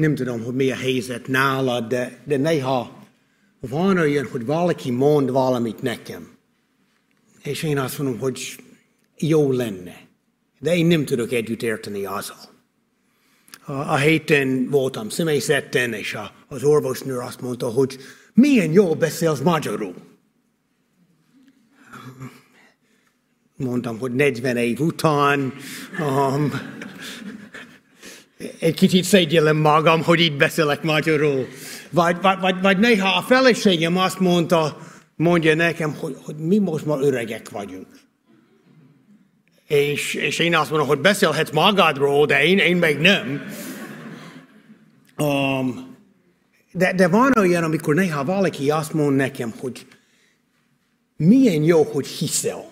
nem tudom, hogy mi a helyzet nálad, de, de néha van olyan, hogy valaki mond valamit nekem, és én azt mondom, hogy jó lenne, de én nem tudok együtt érteni azzal. A, héten voltam személyzetten, és a, az orvosnő azt mondta, hogy milyen jól beszélsz magyarul. Mondtam, hogy 40 év után um, egy kicsit szégyellem magam, hogy itt beszélek magyarul. Vagy, vagy, vagy, vagy néha a feleségem azt mondta, mondja nekem, hogy, hogy mi most már öregek vagyunk. És, és én azt mondom, hogy beszélhetsz magadról, de én, én még nem. Um, de, de van olyan, amikor néha valaki azt mond nekem, hogy milyen jó, hogy hiszel.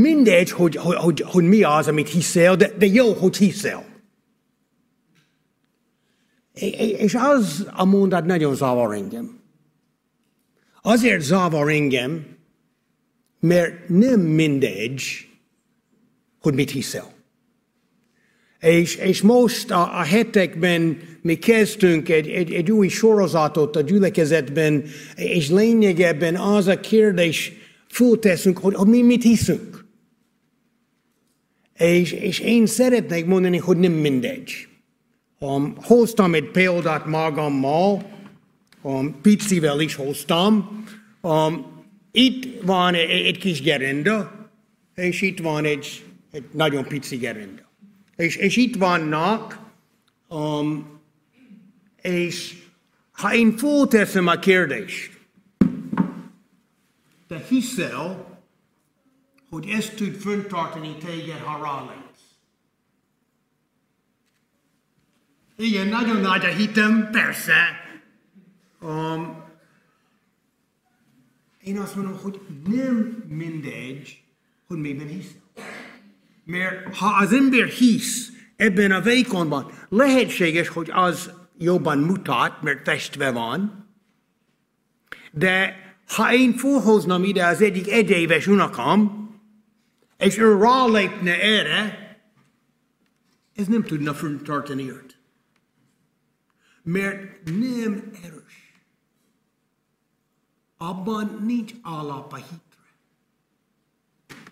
Mindegy, hogy, hogy, hogy, hogy mi az, amit hiszel, de, de jó, hogy hiszel. És az a mondat nagyon zavar engem. Azért zavar engem, mert nem mindegy, hogy mit hiszel. És, és most a, a hetekben mi kezdtünk egy, egy, egy új sorozatot a gyülekezetben, és lényegében az a kérdés fölteszünk, hogy, hogy mi mit hiszünk. És, és én szeretnék mondani, hogy nem mindegy. Um, hoztam egy példát magammal, um, picivel is hoztam. Um, itt van egy, egy kis gerenda, és itt van egy, egy nagyon pici gerenda. És, és itt vannak, um, és ha én fölteszem a kérdést, te hiszel, hogy ezt tud föntartani téged, ha rálész. Igen, nagyon nagy a hitem, persze. Um, én azt mondom, hogy nem mindegy, hogy miben hiszel. Mert ha az ember hisz ebben a vékonban, lehetséges, hogy az jobban mutat, mert testve van, de ha én felhoznám ide az egyik egyéves unokam, és ő rálépne erre, ez nem tudna tartani őt. Mert nem erős. Abban nincs alap a hitre.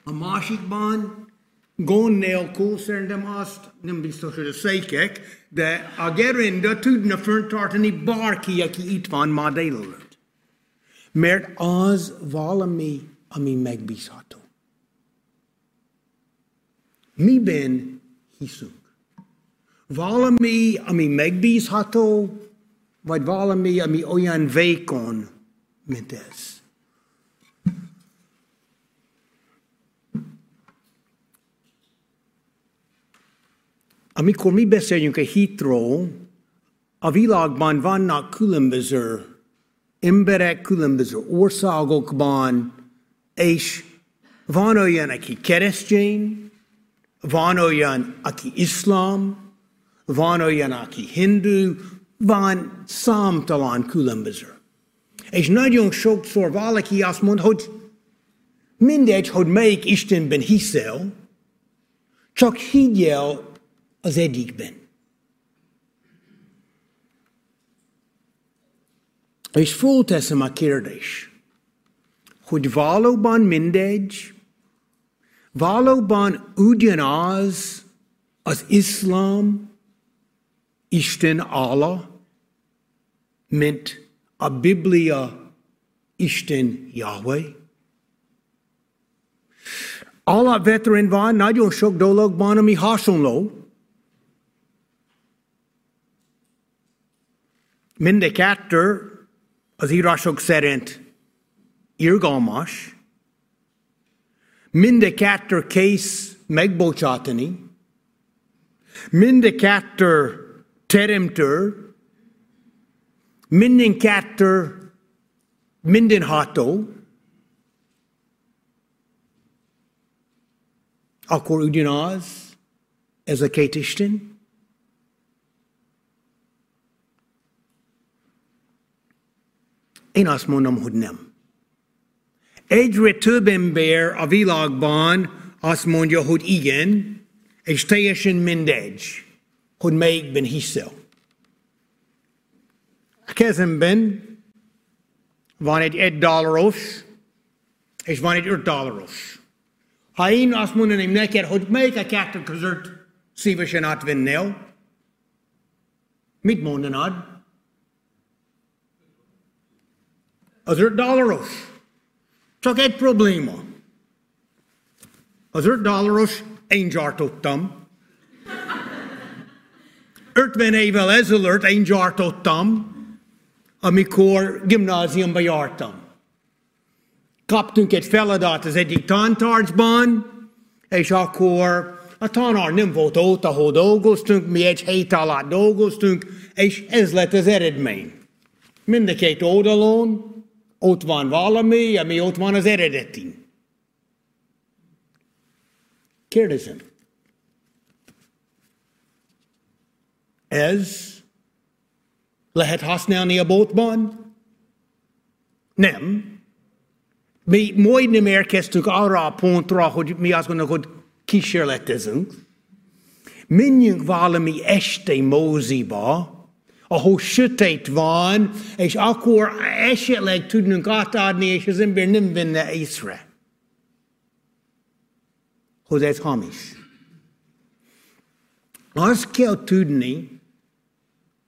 A másikban gond nélkül szerintem azt, nem biztos, hogy a székek, de a gerinda tudna föntartani bárki, aki itt van ma délelőtt. Mert az valami, ami megbízható. Miben hiszünk? Valami, ami megbízható, vagy valami, ami olyan vékony, mint ez. Amikor mi beszéljünk a hitról, a világban vannak különböző emberek, különböző országokban, és van olyan, aki keresztény, van olyan, aki iszlám, van olyan, aki hindu, van számtalan különböző. És nagyon sokszor valaki azt mond, hogy mindegy, hogy melyik Istenben hiszel, csak higgyel az egyikben. És fölteszem a kérdés, hogy valóban mindegy, valóban ugyanaz az iszlám Isten Allah, mint a Biblia Isten Yahweh? Alapvetően van nagyon sok dologban, ami hasonló, Mindkettő az írások szerint irgalmas, mindkettő kész megbocsátani, mindkettő teremtő, mindenkettő mindenható, akkor ugyanaz ez a két Isten? Én azt mondom, hogy nem. Egyre több ember a világban azt mondja, hogy igen, és teljesen mindegy, hogy melyikben hiszel. A kezemben van egy egy dolláros, és van egy öt dolláros. Ha én azt mondanám neked, hogy melyik a kettő között szívesen átvennél, mit mondanád? Az öt dolláros. Csak egy probléma. Az öt dolláros én gyártottam. 50 évvel ezelőtt én gyártottam, amikor gimnáziumba jártam. Kaptunk egy feladat az egyik tantárgyban, és akkor a tanár nem volt ott, ahol dolgoztunk, mi egy hét alatt dolgoztunk, és ez lett az eredmény. Mind a két oldalon ott van valami, ami ott van az eredeti. Kérdezem. Ez lehet használni a boltban? Nem. Mi majdnem érkeztünk arra a pontra, hogy mi azt gondoljuk, hogy kísérletezünk. Menjünk valami este móziba, ahol sötét van, és akkor esetleg tudnunk átadni, és az ember nem venne észre, hogy ez hamis. Azt kell tudni,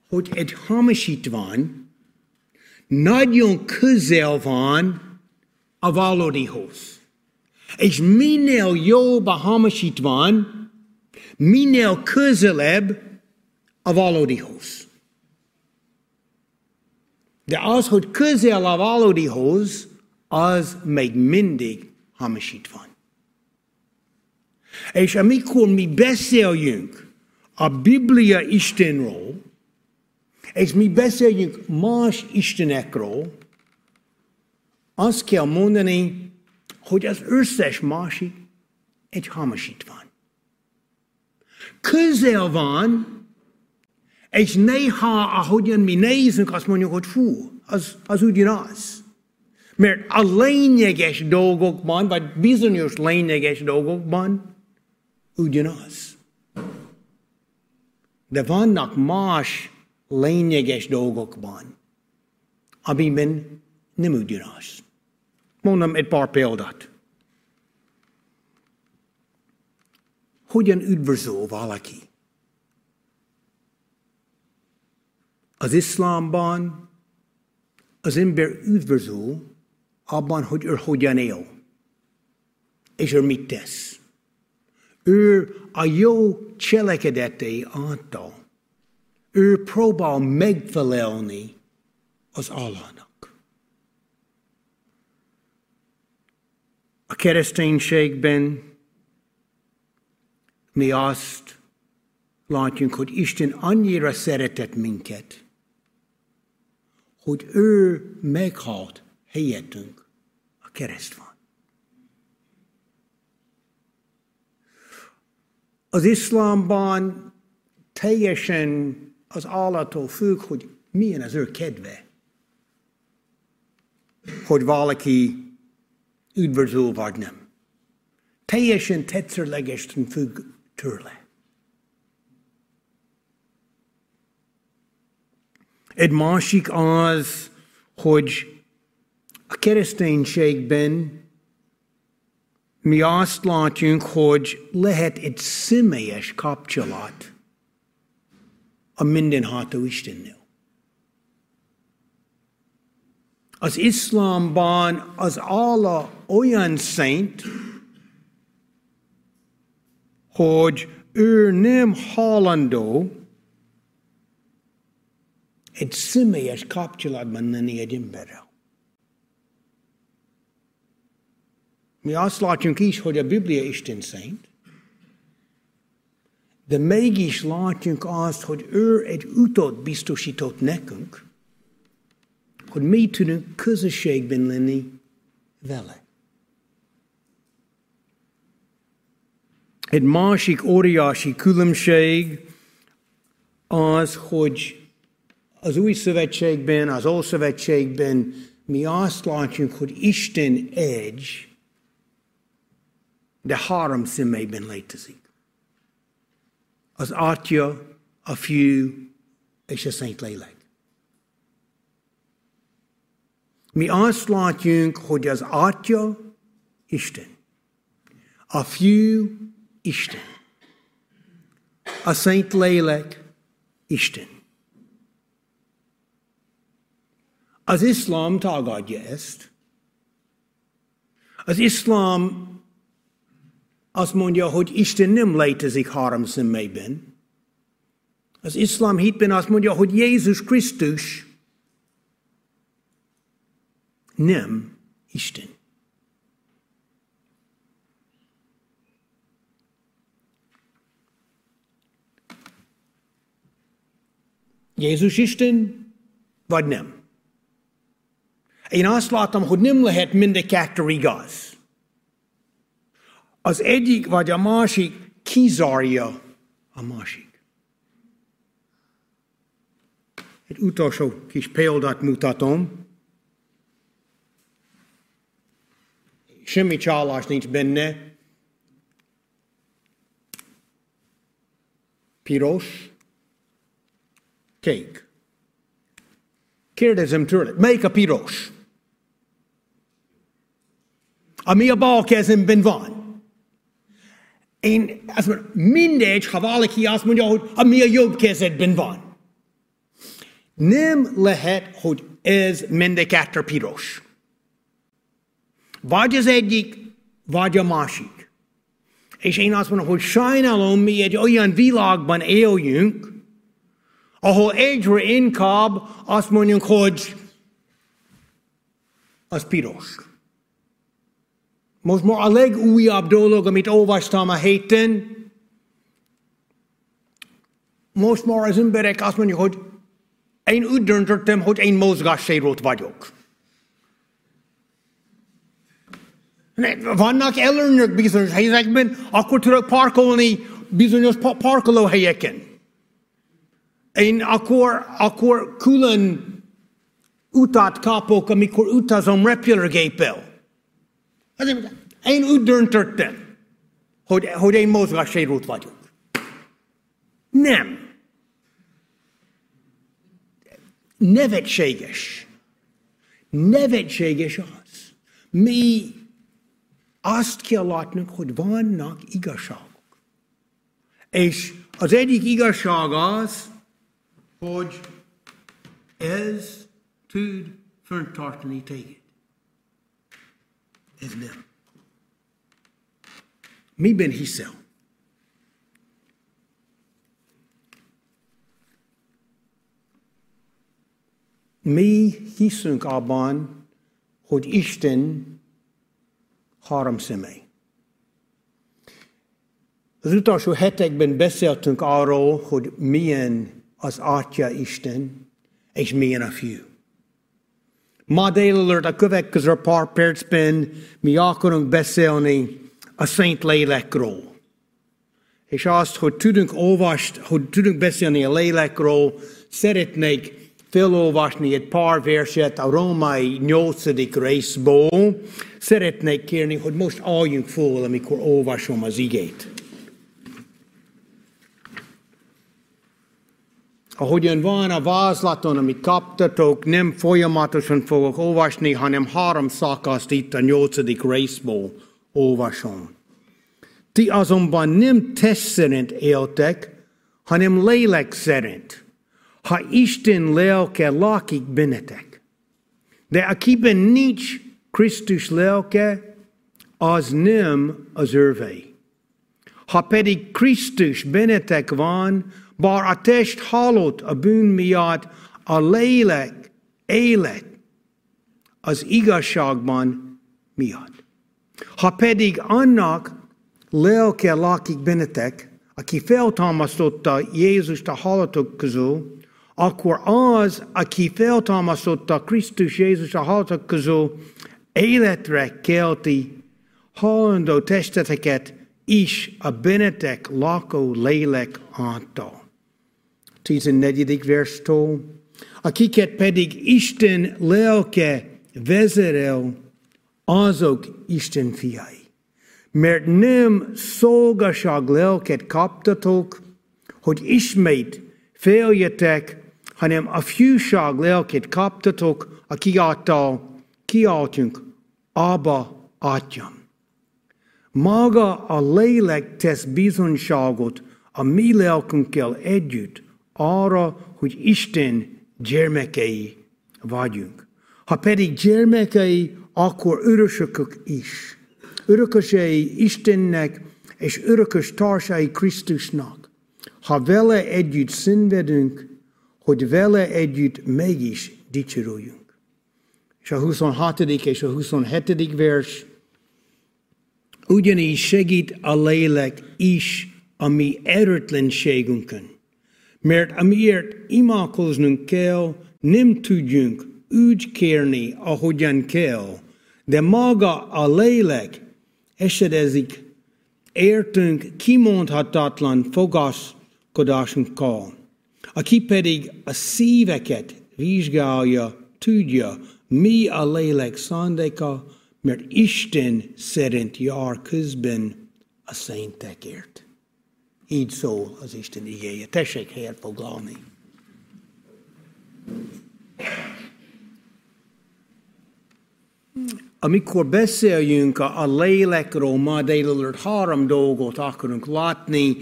hogy egy hamisítvány nagyon közel van a valódihoz. És minél jobb a hamisítvány, minél közelebb a valódihoz. De az, hogy közel a valódihoz, az még mindig hamisítvány. És amikor mi beszéljünk a Biblia Istenről, és mi beszéljünk más istenekről, azt kell mondani, hogy az összes másik egy hamisítvány. Közel van, és néha, ahogyan mi nézünk, azt mondjuk, hogy fú, az, az ugyanaz. Mert a lényeges dolgokban, vagy bizonyos lényeges dolgokban ugyanaz. De vannak más lényeges dolgokban, amiben nem ugyanaz. Mondom egy pár példát. Hogyan üdvözöl valaki? Az iszlámban az ember üdvözöl abban, hogy ő hogyan él, és ő mit tesz. Ő a jó cselekedetei által ő próbál megfelelni az Allahnak. A kereszténységben mi azt látjuk, hogy Isten annyira szeretett minket, hogy ő meghalt helyettünk a keresztvan. Az iszlámban teljesen az állattól függ, hogy milyen az ő kedve. Hogy valaki üdvözöl vagy nem. Teljesen tetszőlegesen függ tőle. Egy másik az, hogy a kereszténységben mi azt látjuk, hogy lehet egy személyes kapcsolat a mindenható Istennel. Az iszlámban az Allah olyan szent, hogy ő nem halandó egy személyes kapcsolatban lenni egy emberrel. Mi azt látjuk is, hogy a Biblia Isten szent, de mégis látjuk azt, hogy ő egy utat biztosított nekünk, hogy mi tudunk közösségben lenni vele. Egy másik óriási különbség az, hogy az új szövetségben, az ószövetségben mi azt látjuk, hogy Isten egy, de három személyben létezik az Atya, a fiú és a szent lélek. Mi azt látjunk, hogy az Atya Isten, a fiú Isten, a szent lélek Isten. Az iszlám tagadja ezt. Az iszlám azt mondja, hogy Isten nem létezik három személyben. Az iszlám hitben azt mondja, hogy Jézus Krisztus nem Isten. Jézus Isten, vagy nem? Én azt látom, hogy nem lehet mind kettő igaz. Az egyik vagy a másik kizárja a másik. Egy utolsó kis példát mutatom. Semmi csalás nincs benne. Piros, kék. Kérdezem tőled, melyik a piros? Ami a bal kezemben van. Én azt mondom, mindegy, ha valaki azt mondja, hogy ami a jobb kezedben van. Nem lehet, hogy ez mind a piros. Vagy az egyik, vagy a másik. És én azt mondom, hogy sajnálom, mi egy olyan világban éljünk, ahol egyre inkább azt mondjuk, hogy az piros. Most már a legújabb dolog, amit olvastam a héten, most már az emberek azt mondják, hogy én úgy döntöttem, hogy én mozgássérült vagyok. Vannak előnyök bizonyos helyekben, akkor tudok parkolni bizonyos parkolóhelyeken. Én akkor, akkor külön utat kapok, amikor utazom repülőgéppel. Én úgy döntöttem, hogy, hogy én mozgássérült vagyok. Nem. Nevetséges. Nevetséges az. Mi azt kell látnunk, hogy vannak igazságok. És az egyik igazság az, hogy ez tud föntartani téged. Ez nem. Miben hiszel? Mi hiszünk abban, hogy Isten három személy. Az utolsó hetekben beszéltünk arról, hogy milyen az Atya Isten, és milyen a fiú. Ma délelőtt a következő pár percben mi akarunk beszélni a Szent Lélekről. És azt, hogy tudunk olvast, hogy tudunk beszélni a lélekről, szeretnék felolvasni egy pár verset a római nyolcadik részból. Szeretnék kérni, hogy most álljunk föl, amikor olvasom az igét. Ahogyan van a vázlaton, amit kaptatok, nem folyamatosan fogok olvasni, hanem három szakaszt itt a nyolcadik részból olvasom. Ti azonban nem test szerint éltek, hanem lélek szerint, ha Isten lelke lakik bennetek. De akiben nincs Krisztus lelke, az nem az örvei. Ha pedig Krisztus bennetek van, bár a test halott a bűn miatt, a lélek élet az igazságban miatt. Ha pedig annak lelke lakik bennetek, aki feltámasztotta Jézust a halottok közül, akkor az, aki feltámasztotta Krisztus Jézus a halottok közül, életre kelti halandó testeteket is a bennetek lakó lélek által. 14. verstól, akiket pedig Isten lelke vezerel, azok Isten fiai. Mert nem szolgaság lelket kaptatok, hogy ismét féljetek, hanem a fiúság lelkét kaptatok, aki által kiáltjunk, Abba, Atyam. Maga a lélek tesz bizonyságot a mi lelkünkkel együtt arra, hogy Isten gyermekei vagyunk. Ha pedig gyermekei, akkor örösökök is. Örökösei Istennek, és örökös társai Krisztusnak. Ha vele együtt szenvedünk, hogy vele együtt mégis dicsőüljünk. És a 26. és a 27. vers, ugyanígy segít a lélek is a mi erőtlenségünkön. Mert amiért imádkoznunk kell, nem tudjunk úgy kérni, ahogyan kell, de maga a lélek esedezik értünk kimondhatatlan fogaszkodásunkkal, aki pedig a szíveket vizsgálja, tudja, mi a lélek szándéka, mert Isten szerint jár közben a szentekért. Így szól az Isten igéje. Tessék helyet foglalni. Amikor beszéljünk a, lélekről, ma délelőtt három dolgot akarunk látni,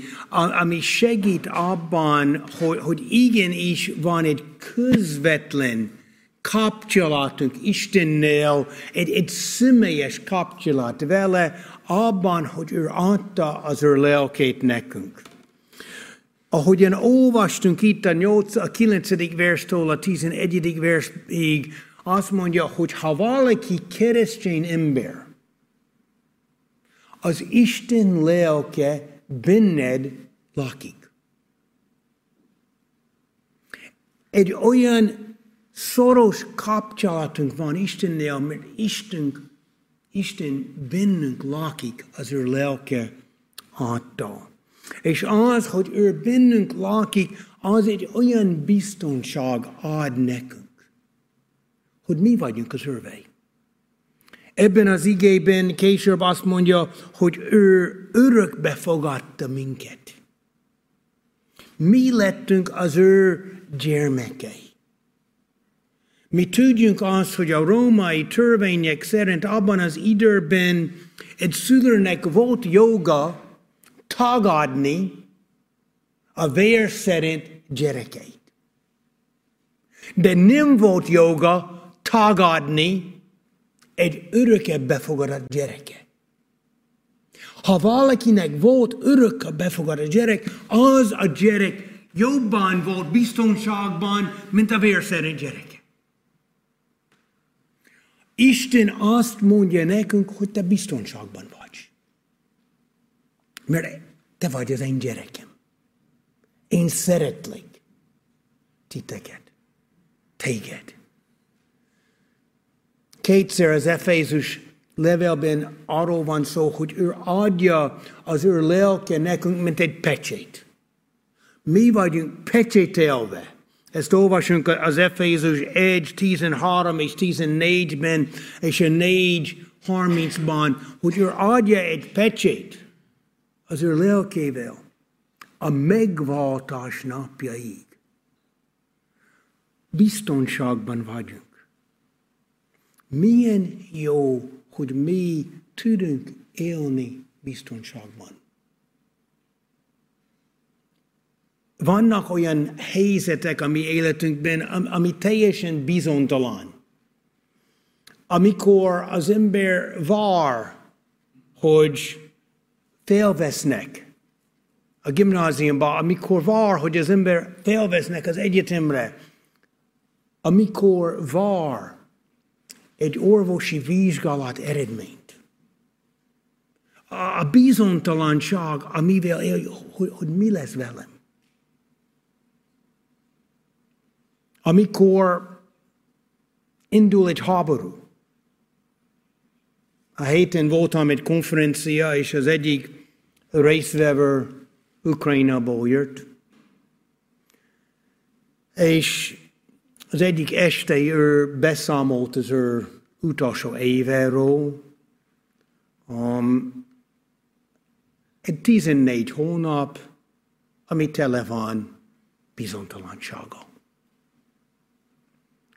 ami segít abban, hogy, hogy igenis van egy közvetlen kapcsolatunk Istennel, egy, egy személyes kapcsolat vele, abban, hogy ő adta az ő lelkét nekünk. Ahogyan olvastunk itt a, 8, a 9. verstől a 11. versig, azt mondja, hogy ha valaki keresztény ember, az Isten lelke benned lakik. Egy olyan szoros kapcsolatunk van Istennel, mert Isten, Isten bennünk lakik az ő lelke által. És az, hogy ő bennünk lakik, az egy olyan biztonság ad nekünk hogy mi vagyunk az örvei. Ebben az igében később azt mondja, hogy ő örökbe fogadta minket. Mi lettünk az ő gyermekei. Mi tudjunk azt, hogy a római törvények szerint abban az időben egy szülőnek volt joga tagadni a vér szerint gyerekeit. De nem volt joga tagadni egy öröke befogadott gyereke. Ha valakinek volt örökké befogadott gyerek, az a gyerek jobban volt biztonságban, mint a vérszerint gyereke. Isten azt mondja nekünk, hogy te biztonságban vagy. Mert te vagy az én gyerekem. Én szeretlek titeket, téged. Kétszer az Efézus levélben arról van szó, hogy ő adja az ő lelke nekünk, mint egy pecsét. Mi vagyunk pecsételve. Ezt olvasunk az Efézus 1, 13 és 14-ben, és a 4, 30-ban, hogy ő adja egy pecsét az ő lelkével a megváltás napjaig. Biztonságban vagyunk. Milyen jó, hogy mi tudunk élni biztonságban. Vannak olyan helyzetek a mi életünkben, ami teljesen bizonytalan. Amikor az ember vár, hogy felvesznek a gimnáziumban, amikor vár, hogy az ember felvesznek az egyetemre, amikor vár, egy orvosi vizsgálat eredményt. A bizonytalanság, amivel él, hogy, hogy mi lesz velem. Amikor indul egy háború. A héten voltam egy konferencia, és az egyik részvevő Ukrajnából jött. És az egyik este ő beszámolt az ő utolsó évéről. Um, egy 14 hónap, ami tele van bizonytalansága.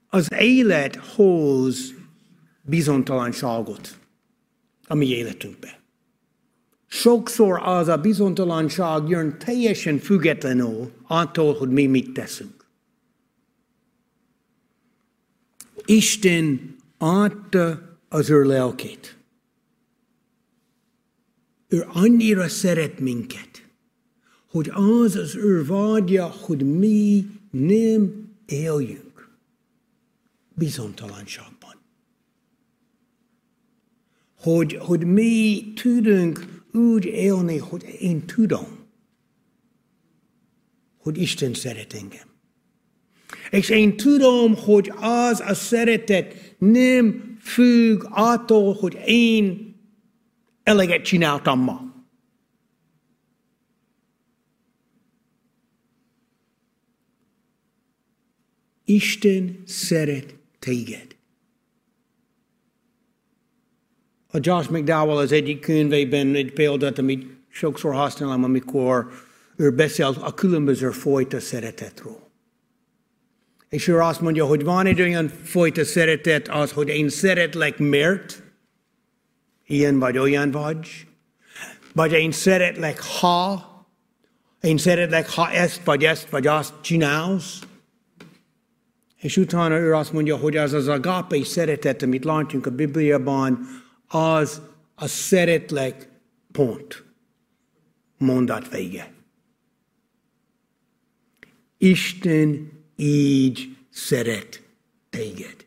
Az élet hoz bizonytalanságot a mi életünkbe. Sokszor az a bizonytalanság jön teljesen függetlenül attól, hogy mi mit teszünk. Isten adta az ő lelkét. Ő annyira szeret minket, hogy az az ő vágya, hogy mi nem éljünk bizonytalanságban. Hogy, hogy mi tudunk úgy élni, hogy én tudom, hogy Isten szeret engem. És én tudom, hogy az a szeretet nem függ attól, hogy én eleget csináltam ma. Isten szeret téged. A Josh McDowell az egyik könyvében egy példát, amit sokszor használom, amikor ő beszél a különböző fajta szeretetről. És ő azt mondja, hogy van egy olyan fajta szeretet az, hogy én szeretlek, mert ilyen vagy olyan vagy, vagy én szeretlek, ha, én szeretlek, ha ezt vagy ezt vagy azt csinálsz, és utána ő azt mondja, hogy az az agape szeretet, amit látjunk a Bibliában, az a szeretlek pont. Mondat vége. Isten így szeret téged.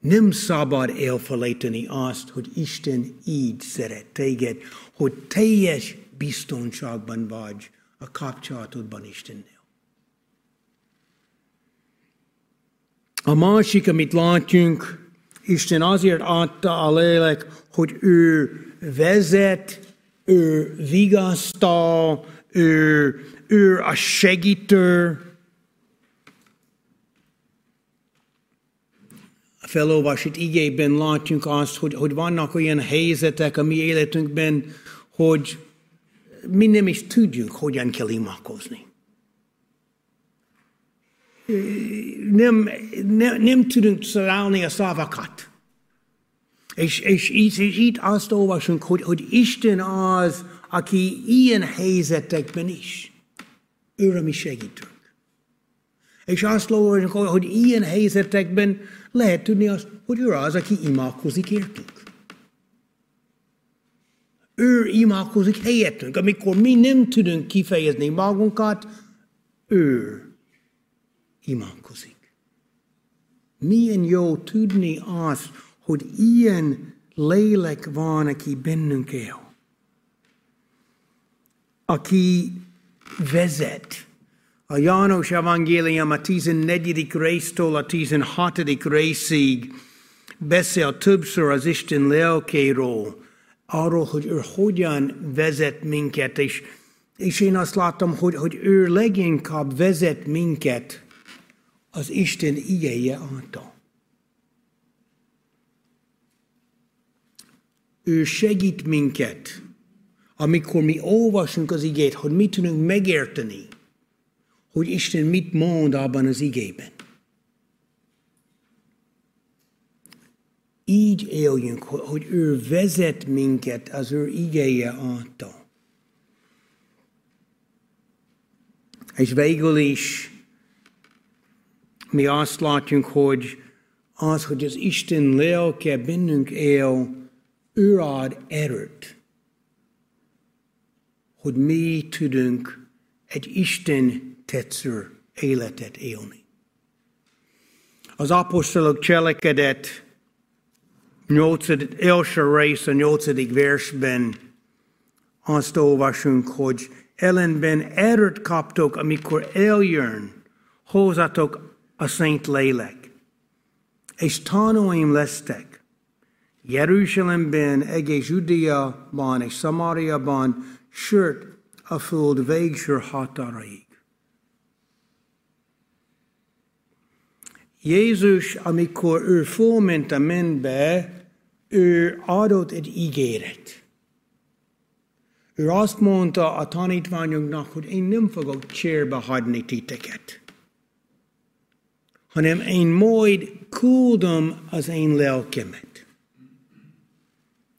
Nem szabad elfelejteni azt, hogy Isten így szeret téged, hogy teljes biztonságban vagy a kapcsolatodban Istennel. A másik, amit látjunk, Isten azért adta a lélek, hogy ő vezet, ő vigasztal, ő, ő a segítő, felolvasott igében látjuk azt, hogy, hogy vannak olyan helyzetek a mi életünkben, hogy mi nem is tudjuk, hogyan kell imádkozni. Nem, nem, nem tudunk találni a szavakat. És, és, és, és itt azt olvasunk, hogy, hogy Isten az, aki ilyen helyzetekben is, ő a mi segítünk. És azt olvasunk, hogy ilyen helyzetekben lehet tudni azt, hogy ő az, aki imádkozik értünk. Ő imádkozik helyettünk. Amikor mi nem tudunk kifejezni magunkat, ő imádkozik. Milyen jó tudni azt, hogy ilyen lélek van, aki bennünk él. Aki vezet, a János evangélium a 14. résztől a 16. részig beszél többször az Isten lelkéről, arról, hogy ő hogyan vezet minket, és, és én azt látom, hogy, hogy ő leginkább vezet minket az Isten igéje által. Ő segít minket, amikor mi olvasunk az igét, hogy mit tudunk megérteni hogy Isten mit mond abban az igében. Így éljünk, hogy ő vezet minket az ő igéje által. És végül is mi azt látjuk, hogy az, hogy az Isten lelke bennünk él, ő ad erőt, hogy mi tudunk egy Isten tetsző életet élni. Az apostolok cselekedet nyolcadik, első rész a nyolcadik versben azt olvasunk, hogy ellenben erőt kaptok, amikor eljön hozzatok a Szent Lélek, és tanulóim lesztek. Jeruzsálemben, egész Judiaban és Samáriaban, sőt a föld végső határaig. Jézus, amikor ő fölment a menbe, ő adott egy ígéret. Ő azt mondta a tanítványoknak, hogy én nem fogok csérbe hagyni titeket, hanem én majd küldöm az én lelkemet.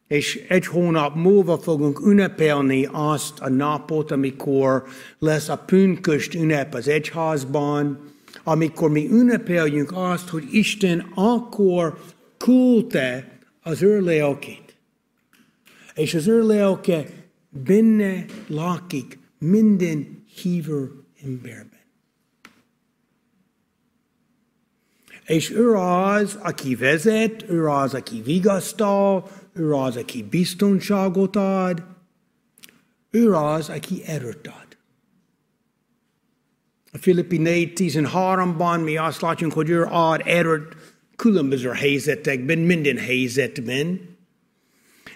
És egy hónap múlva fogunk ünnepelni azt a napot, amikor lesz a pünköst ünnep az egyházban, amikor mi ünnepeljünk azt, hogy Isten akkor küldte az ő lelkét. És az ő lelke benne lakik minden hívő emberben. És ő az, aki vezet, ő az, aki vigasztal, ő az, aki biztonságot ad, ő az, aki erőt ad. A Filippi 4.13-ban mi azt látjuk, hogy ő ad erőt különböző helyzetekben, minden helyzetben.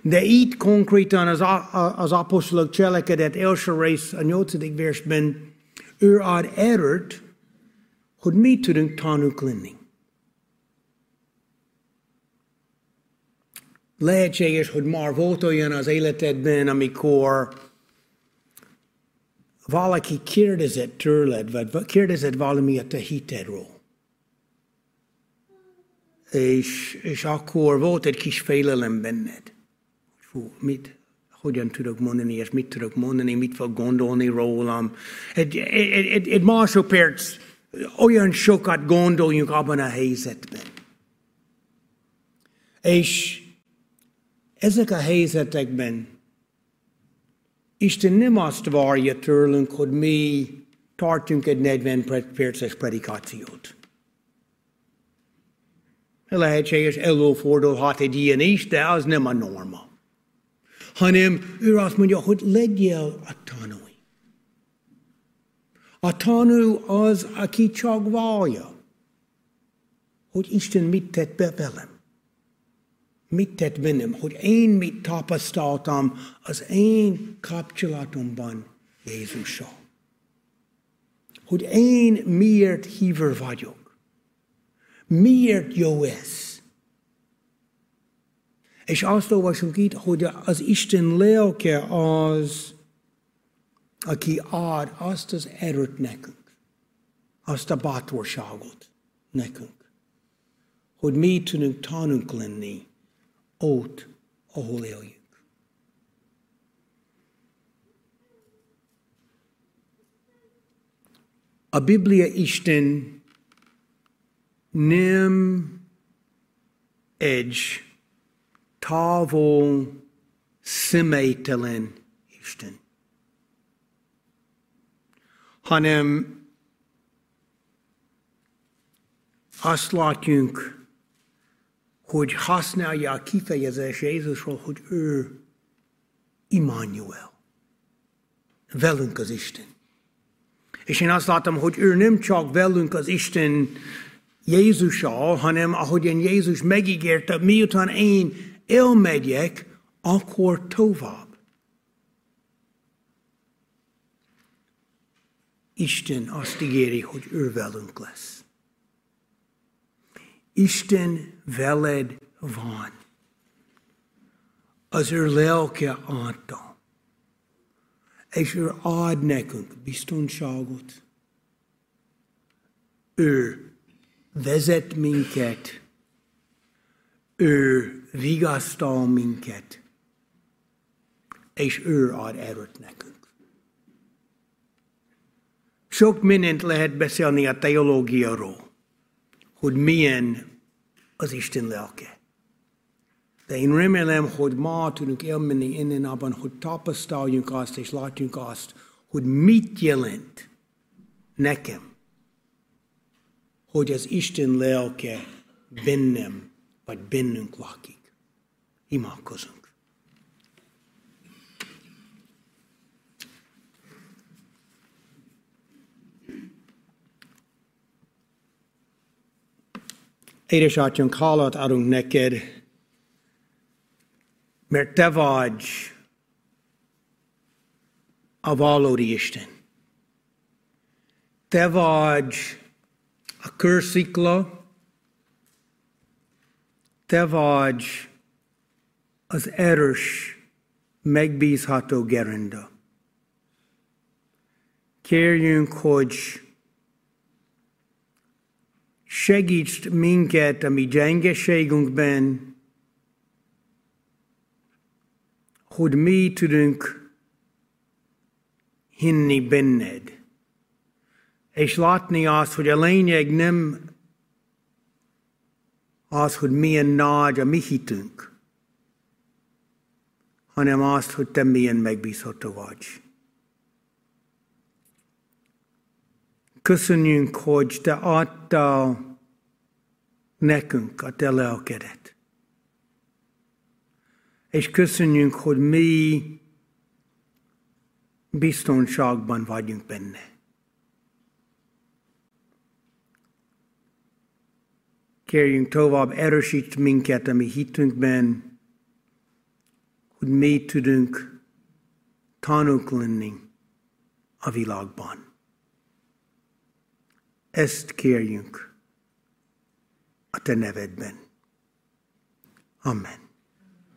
De itt konkrétan az, az apostolok cselekedet első rész a nyolcadik versben ő ad erőt, hogy mi tudunk tanúk lenni. Lehetséges, hogy már volt olyan az életedben, amikor valaki kérdezett tőled, vagy kérdezett valami a te hitedről. És, és akkor volt egy kis félelem benned. Fú, mit, hogyan tudok mondani, és mit tudok mondani, mit fog gondolni rólam. Egy, egy, egy, egy másodperc olyan sokat gondoljunk abban a helyzetben. És ezek a helyzetekben Isten nem azt várja tőlünk, hogy mi tartunk egy 40 perces predikációt. Lehetséges előfordulhat egy ilyen is, de az nem a norma. Hanem ő azt mondja, hogy legyél a tanúi. A tanú az, aki csak vallja, hogy Isten mit tett be velem mit tett bennem, hogy én mit tapasztaltam az én kapcsolatomban Jézussal. Hogy én miért hívő vagyok. Miért jó ez. És azt olvasunk itt, hogy az Isten lelke az, aki ad azt az erőt nekünk, azt a bátorságot nekünk, hogy mi tudunk tanunk lenni ott, ahol éljünk. A Biblia Isten nem egy távol, személytelen Isten, hanem azt látjunk, hogy használja a kifejezés Jézusról, hogy ő Immanuel. Velünk az Isten. És én azt látom, hogy ő nem csak velünk az Isten Jézussal, hanem ahogyan Jézus megígérte, miután én elmegyek, akkor tovább. Isten azt ígéri, hogy ő velünk lesz. Isten veled van. Az ő lelke adta. És ő ad nekünk biztonságot. Ő vezet minket. Ő vigasztal minket. És ő ad erőt nekünk. Sok mindent lehet beszélni a teológiáról hogy milyen az Isten lelke. De én remélem, hogy ma tudunk elmenni innen abban, hogy tapasztaljunk azt, és látjunk azt, hogy mit jelent nekem, hogy az Isten lelke bennem, vagy bennünk lakik. Imádkozunk. Édesatyánk, hálát adunk neked, mert te vagy a valódi Isten. Te vagy a körszikla, te vagy az erős megbízható gerenda. Kérjünk, hogy segíts minket a mi gyengeségünkben, hogy mi tudunk hinni benned. És látni azt, hogy a lényeg nem az, hogy milyen nagy a mi hitünk, hanem azt, hogy te milyen megbízható vagy. Köszönjünk, hogy te adtál nekünk a te lelkedet. És köszönjünk, hogy mi biztonságban vagyunk benne. Kérjünk tovább, erősíts minket a mi hitünkben, hogy mi tudunk tanúk lenni a világban. Ezt kérjünk a te nevedben. Amen.